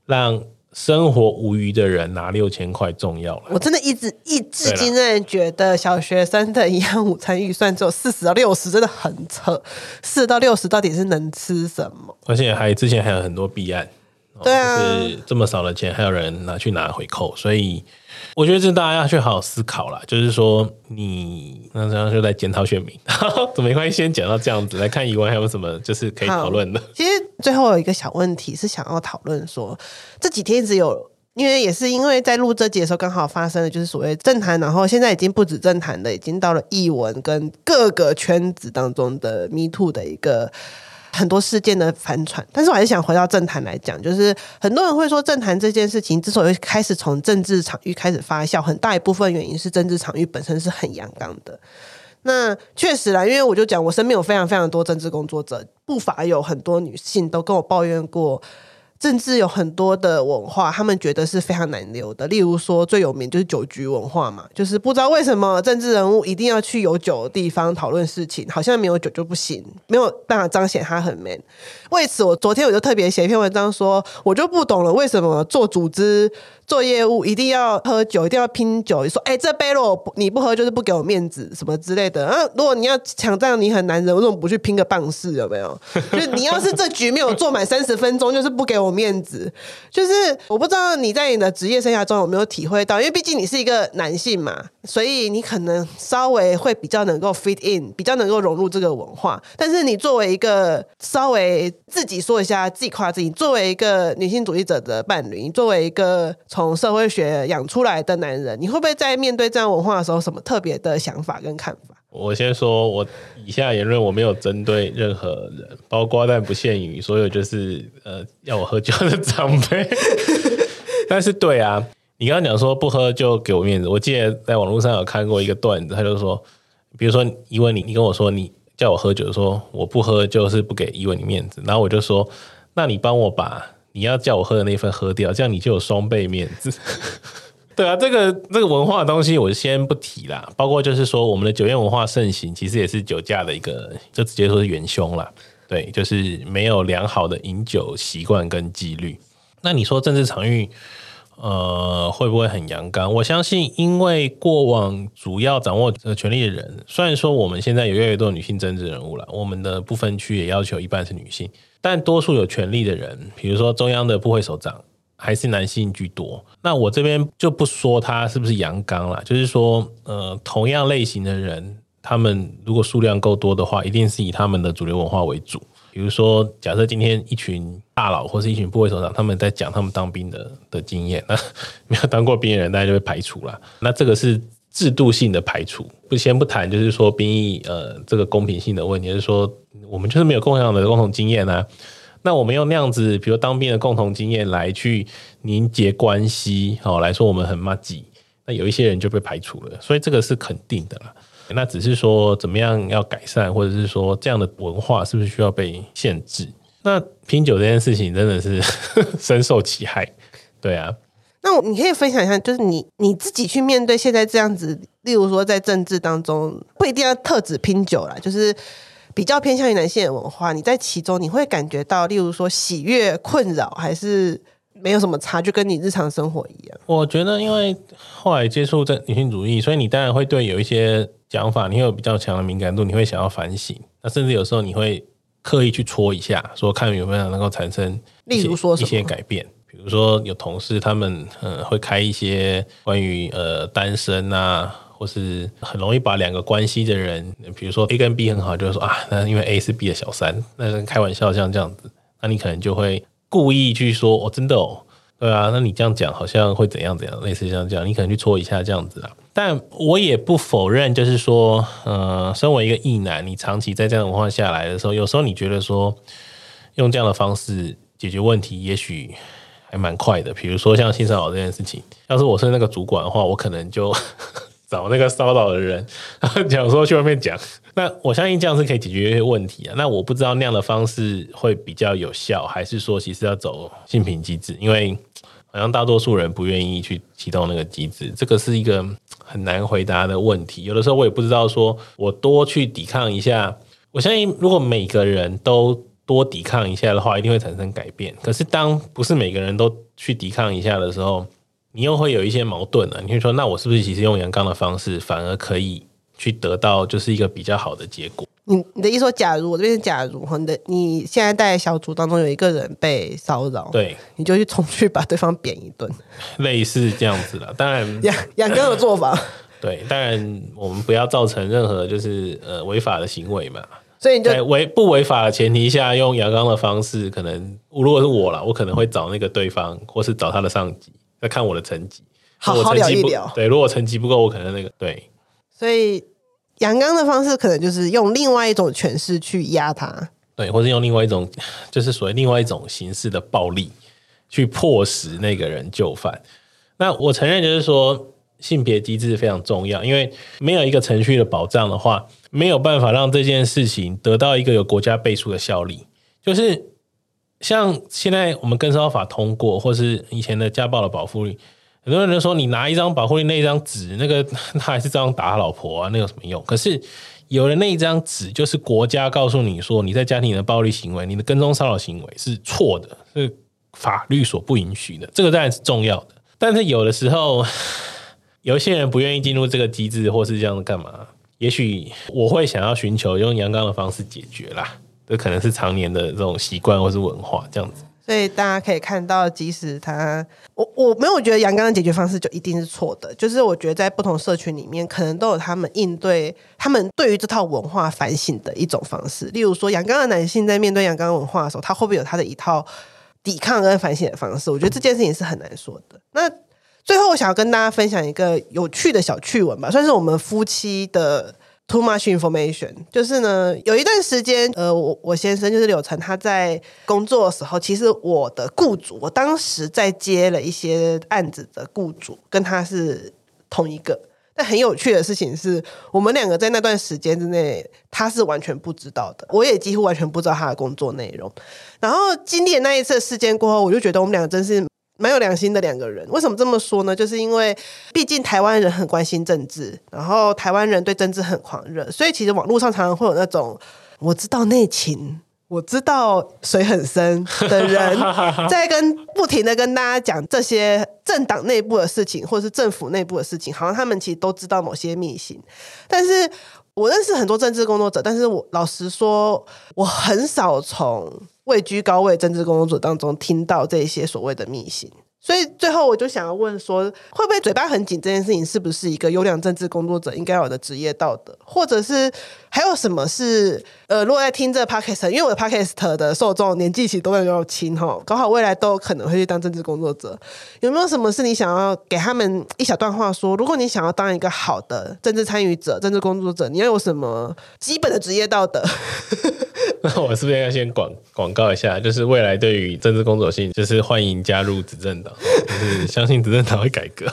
让生活无余的人拿六千块重要了。我真的一直一至今真的觉得小学生的营养午餐预算只有四十到六十，真的很扯。四十到六十到底是能吃什么？而且还之前还有很多弊案。对啊，就是这么少的钱，还有人拿去拿回扣，所以我觉得这大家要去好好思考啦。就是说，你那这样就在检讨选民，怎么没关系？先讲到这样子，来看以外还有什么就是可以讨论的。其实最后有一个小问题是想要讨论说，这几天一直有，因为也是因为在录这集的时候刚好发生了，就是所谓政坛，然后现在已经不止政坛的，已经到了艺文跟各个圈子当中的 Me Too 的一个。很多事件的反转，但是我还是想回到政坛来讲，就是很多人会说政坛这件事情之所以开始从政治场域开始发酵，很大一部分原因是政治场域本身是很阳刚的。那确实啦，因为我就讲，我身边有非常非常多政治工作者，不乏有很多女性都跟我抱怨过。政治有很多的文化，他们觉得是非常难留的。例如说，最有名就是酒局文化嘛，就是不知道为什么政治人物一定要去有酒的地方讨论事情，好像没有酒就不行，没有办法彰显他很 man。为此，我昨天我就特别写一篇文章说，我就不懂了，为什么做组织。做业务一定要喝酒，一定要拼酒。说，哎、这杯如果你不喝，就是不给我面子，什么之类的。啊，如果你要抢占，你很男人，为什么不去拼个棒式？有没有？就是你要是这局没有做满三十分钟，就是不给我面子。就是我不知道你在你的职业生涯中有没有体会到，因为毕竟你是一个男性嘛，所以你可能稍微会比较能够 fit in，比较能够融入这个文化。但是你作为一个稍微自己说一下，自己夸自己，作为一个女性主义者的伴侣，作为一个从社会学养出来的男人，你会不会在面对这样文化的时候，什么特别的想法跟看法？我先说，我以下言论我没有针对任何人，包括但不限于所有就是呃要我喝酒的长辈。但是对啊，你刚刚讲说不喝就给我面子，我记得在网络上有看过一个段子，他就说，比如说因为你你跟我说你叫我喝酒，说我不喝就是不给因为你面子，然后我就说，那你帮我把。你要叫我喝的那份喝掉，这样你就有双倍面子。对啊，这个这个文化的东西我先不提啦。包括就是说，我们的酒宴文化盛行，其实也是酒驾的一个，就直接说是元凶啦。对，就是没有良好的饮酒习惯跟纪律。那你说政治场域，呃，会不会很阳刚？我相信，因为过往主要掌握这个权力的人，虽然说我们现在有越来越多女性政治人物了，我们的不分区也要求一半是女性。但多数有权力的人，比如说中央的部会首长，还是男性居多。那我这边就不说他是不是阳刚了，就是说，呃，同样类型的人，他们如果数量够多的话，一定是以他们的主流文化为主。比如说，假设今天一群大佬或是一群部位首长，他们在讲他们当兵的的经验，那 没有当过兵的人，大家就会排除了。那这个是制度性的排除，不先不谈，就是说兵役呃这个公平性的问题，就是说我们就是没有共享的共同经验啊。那我们用那样子，比如当兵的共同经验来去凝结关系，好来说我们很麻吉，那有一些人就被排除了，所以这个是肯定的啦。那只是说怎么样要改善，或者是说这样的文化是不是需要被限制？那拼酒这件事情真的是 深受其害，对啊。那你可以分享一下，就是你你自己去面对现在这样子，例如说在政治当中，不一定要特指拼酒啦，就是比较偏向于男性的文化，你在其中你会感觉到，例如说喜悦、困扰，还是没有什么差，就跟你日常生活一样。我觉得，因为后来接触这女性主义，所以你当然会对有一些讲法，你会有比较强的敏感度，你会想要反省。那甚至有时候你会刻意去戳一下，说看有没有能够产生，例如说一些改变。比如说有同事他们嗯会开一些关于呃单身啊，或是很容易把两个关系的人，比如说 A 跟 B 很好，就是说啊，那因为 A 是 B 的小三，那开玩笑像这样子，那你可能就会故意去说哦，真的哦，对啊，那你这样讲好像会怎样怎样，类似像这样，你可能去戳一下这样子啊。但我也不否认，就是说，呃，身为一个异男，你长期在这样的文化下来的时候，有时候你觉得说用这样的方式解决问题，也许。还蛮快的，比如说像性骚扰这件事情，要是我是那个主管的话，我可能就找那个骚扰的人，然后讲说去外面讲。那我相信这样是可以解决一些问题啊。那我不知道那样的方式会比较有效，还是说其实要走性平机制？因为好像大多数人不愿意去启动那个机制，这个是一个很难回答的问题。有的时候我也不知道，说我多去抵抗一下，我相信如果每个人都。多抵抗一下的话，一定会产生改变。可是，当不是每个人都去抵抗一下的时候，你又会有一些矛盾了。你会说，那我是不是其实用阳刚的方式，反而可以去得到就是一个比较好的结果？你你的意思说，假如我这边是假如，你的你现在在小组当中有一个人被骚扰，对，你就去冲去把对方扁一顿，类似这样子了。当然，阳阳刚的做法，对，当然我们不要造成任何就是呃违法的行为嘛。所以你就在违不违法的前提下，用阳刚的方式，可能如果是我了，我可能会找那个对方，或是找他的上级，再看我的成绩，好好聊一聊。对，如果成绩不够，我可能那个对。所以阳刚的方式，可能就是用另外一种诠释去压他，对，或是用另外一种，就是所谓另外一种形式的暴力，去迫使那个人就范。那我承认，就是说。性别机制非常重要，因为没有一个程序的保障的话，没有办法让这件事情得到一个有国家背书的效力。就是像现在我们跟骚法通过，或是以前的家暴的保护令，很多人都说你拿一张保护令那一张纸，那个 他还是这样打他老婆啊，那有什么用？可是有了那一张纸，就是国家告诉你说你在家庭里的暴力行为、你的跟踪骚扰行为是错的，是法律所不允许的，这个当然是重要的。但是有的时候。有些人不愿意进入这个机制，或是这样干嘛？也许我会想要寻求用阳刚的方式解决啦。这可能是常年的这种习惯或是文化这样子。所以大家可以看到，即使他，我我没有觉得阳刚的解决方式就一定是错的。就是我觉得在不同社群里面，可能都有他们应对他们对于这套文化反省的一种方式。例如说，阳刚的男性在面对阳刚文化的时候，他会不会有他的一套抵抗跟反省的方式？我觉得这件事情是很难说的。那。最后，我想要跟大家分享一个有趣的小趣闻吧，算是我们夫妻的 too much information。就是呢，有一段时间，呃，我我先生就是柳成，他在工作的时候，其实我的雇主，我当时在接了一些案子的雇主，跟他是同一个。但很有趣的事情是，我们两个在那段时间之内，他是完全不知道的，我也几乎完全不知道他的工作内容。然后经历了那一次事件过后，我就觉得我们两个真是。蛮有良心的两个人，为什么这么说呢？就是因为毕竟台湾人很关心政治，然后台湾人对政治很狂热，所以其实网络上常常会有那种我知道内情，我知道水很深的人，在跟不停的跟大家讲这些政党内部的事情，或者是政府内部的事情，好像他们其实都知道某些秘辛。但是我认识很多政治工作者，但是我老实说，我很少从。位居高位政治工作者当中听到这些所谓的秘辛，所以最后我就想要问说，会不会嘴巴很紧这件事情是不是一个优良政治工作者应该有的职业道德，或者是还有什么是呃，如果在听这个 podcast，因为我的 podcast 的受众年纪其实都比较轻哈，搞好未来都有可能会去当政治工作者，有没有什么是你想要给他们一小段话说？如果你想要当一个好的政治参与者、政治工作者，你要有什么基本的职业道德？那 我是不是要先广广告一下？就是未来对于政治工作性，就是欢迎加入执政党，就是 相信执政党会改革，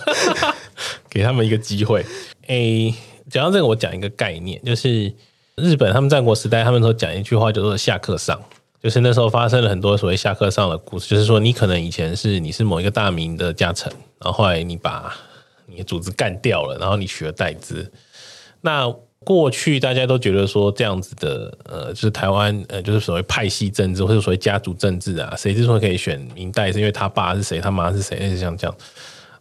给他们一个机会。诶，讲到这个，我讲一个概念，就是日本他们战国时代，他们说讲一句话叫做“下克上”，就是那时候发生了很多所谓“下克上”的故事，就是说你可能以前是你是某一个大名的家臣，然后后来你把你的主子干掉了，然后你取而代之，那。过去大家都觉得说这样子的，呃，就是台湾，呃，就是所谓派系政治或者所谓家族政治啊，谁之所以可以选明代，是因为他爸是谁，他妈是谁，类似像这样。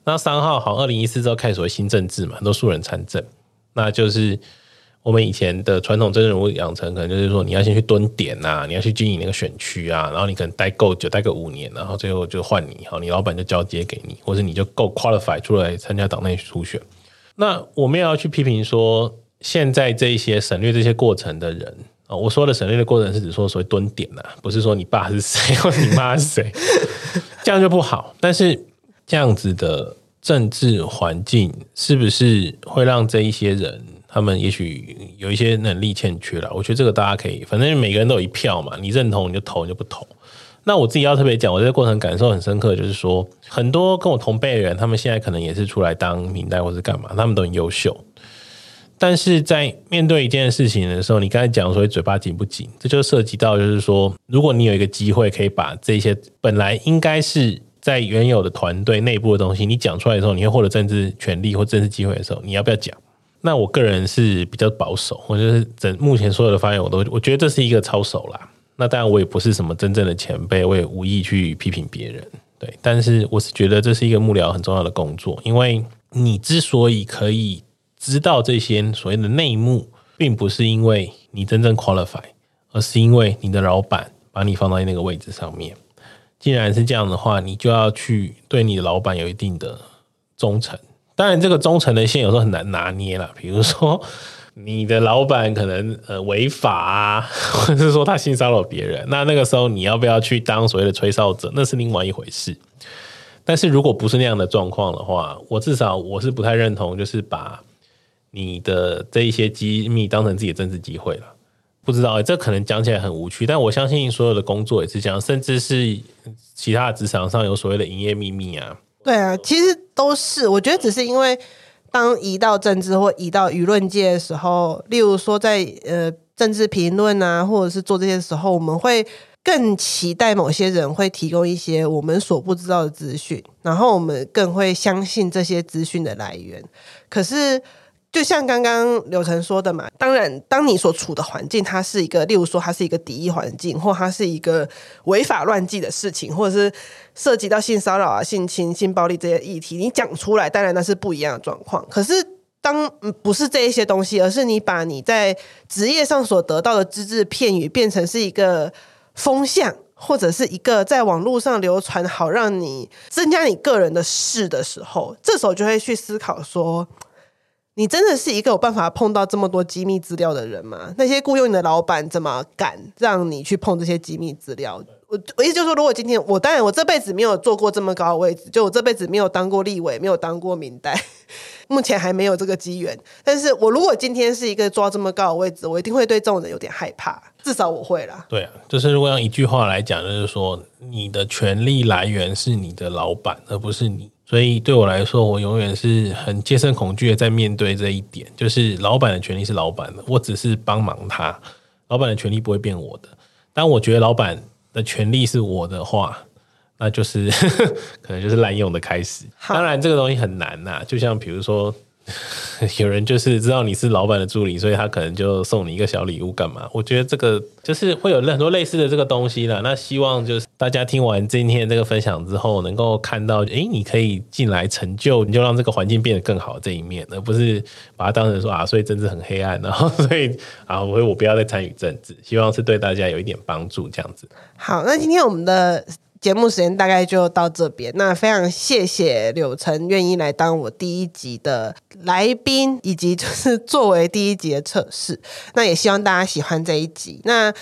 那三号好像二零一四之后开始所谓新政治嘛，很多素人参政，那就是我们以前的传统政治人物养成，可能就是说你要先去蹲点呐，你要去经营那个选区啊，然后你可能待够久，待个五年，然后最后就换你，好，你老板就交接给你，或者你就够 qualify 出来参加党内初选。那我们也要去批评说。现在这一些省略这些过程的人啊，我说的省略的过程是指说所谓蹲点呐，不是说你爸是谁或你妈是谁，这样就不好。但是这样子的政治环境是不是会让这一些人，他们也许有一些能力欠缺了？我觉得这个大家可以，反正每个人都有一票嘛，你认同你就投，你就不投。那我自己要特别讲，我这个过程感受很深刻，就是说很多跟我同辈的人，他们现在可能也是出来当民代或是干嘛，他们都很优秀。但是在面对一件事情的时候，你刚才讲说嘴巴紧不紧，这就涉及到就是说，如果你有一个机会可以把这些本来应该是在原有的团队内部的东西，你讲出来的时候，你会获得政治权利或政治机会的时候，你要不要讲？那我个人是比较保守，我就是整目前所有的发言，我都我觉得这是一个操守啦。那当然我也不是什么真正的前辈，我也无意去批评别人，对。但是我是觉得这是一个幕僚很重要的工作，因为你之所以可以。知道这些所谓的内幕，并不是因为你真正 qualify，而是因为你的老板把你放在那个位置上面。既然是这样的话，你就要去对你的老板有一定的忠诚。当然，这个忠诚的线有时候很难拿捏了。比如说，你的老板可能呃违法啊，或者是说他性骚扰别人，那那个时候你要不要去当所谓的吹哨者，那是另外一回事。但是如果不是那样的状况的话，我至少我是不太认同，就是把。你的这一些机密当成自己的政治机会了，不知道、欸、这可能讲起来很无趣，但我相信所有的工作也是这样，甚至是其他的职场上有所谓的营业秘密啊。对啊，其实都是，我觉得只是因为当移到政治或移到舆论界的时候，例如说在呃政治评论啊，或者是做这些时候，我们会更期待某些人会提供一些我们所不知道的资讯，然后我们更会相信这些资讯的来源，可是。就像刚刚柳晨说的嘛，当然，当你所处的环境，它是一个，例如说，它是一个敌意环境，或它是一个违法乱纪的事情，或者是涉及到性骚扰啊、性侵、性暴力这些议题，你讲出来，当然那是不一样的状况。可是，当不是这一些东西，而是你把你在职业上所得到的只字片语，变成是一个风向，或者是一个在网络上流传，好让你增加你个人的事的时候，这时候就会去思考说。你真的是一个有办法碰到这么多机密资料的人吗？那些雇佣你的老板怎么敢让你去碰这些机密资料？我我意思就是说，如果今天我当然我这辈子没有做过这么高的位置，就我这辈子没有当过立委，没有当过民代，目前还没有这个机缘。但是我如果今天是一个抓这么高的位置，我一定会对这种人有点害怕，至少我会啦。对啊，就是如果用一句话来讲，就是说你的权力来源是你的老板，而不是你。所以对我来说，我永远是很戒慎恐惧的在面对这一点，就是老板的权利是老板的，我只是帮忙他，老板的权利不会变我的。当我觉得老板的权利是我的话，那就是 可能就是滥用的开始。当然，这个东西很难呐，就像比如说。有人就是知道你是老板的助理，所以他可能就送你一个小礼物干嘛？我觉得这个就是会有很多类似的这个东西啦。那希望就是大家听完今天这个分享之后，能够看到，哎，你可以进来成就，你就让这个环境变得更好这一面，而不是把它当成说啊，所以政治很黑暗，然 后所以啊，我我不要再参与政治。希望是对大家有一点帮助这样子。好，那今天我们的。节目时间大概就到这边。那非常谢谢柳晨愿意来当我第一集的来宾，以及就是作为第一集的测试。那也希望大家喜欢这一集。那。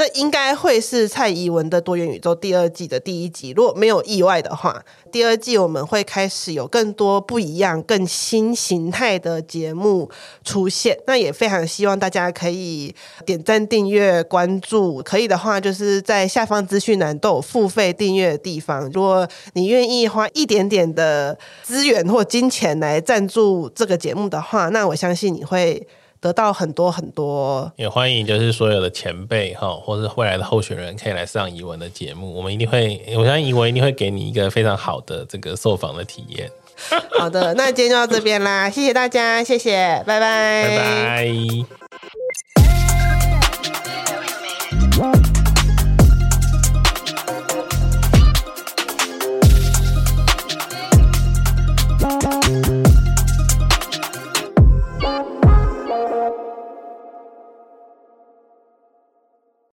这应该会是蔡宜文的多元宇宙第二季的第一集，如果没有意外的话，第二季我们会开始有更多不一样、更新形态的节目出现。那也非常希望大家可以点赞、订阅、关注，可以的话就是在下方资讯栏都有付费订阅的地方。如果你愿意花一点点的资源或金钱来赞助这个节目的话，那我相信你会。得到很多很多，也欢迎就是所有的前辈哈，或是未来的候选人可以来上怡文的节目，我们一定会，我相信怡文一定会给你一个非常好的这个受访的体验。好的，那今天就到这边啦，谢谢大家，谢谢，拜拜，拜拜。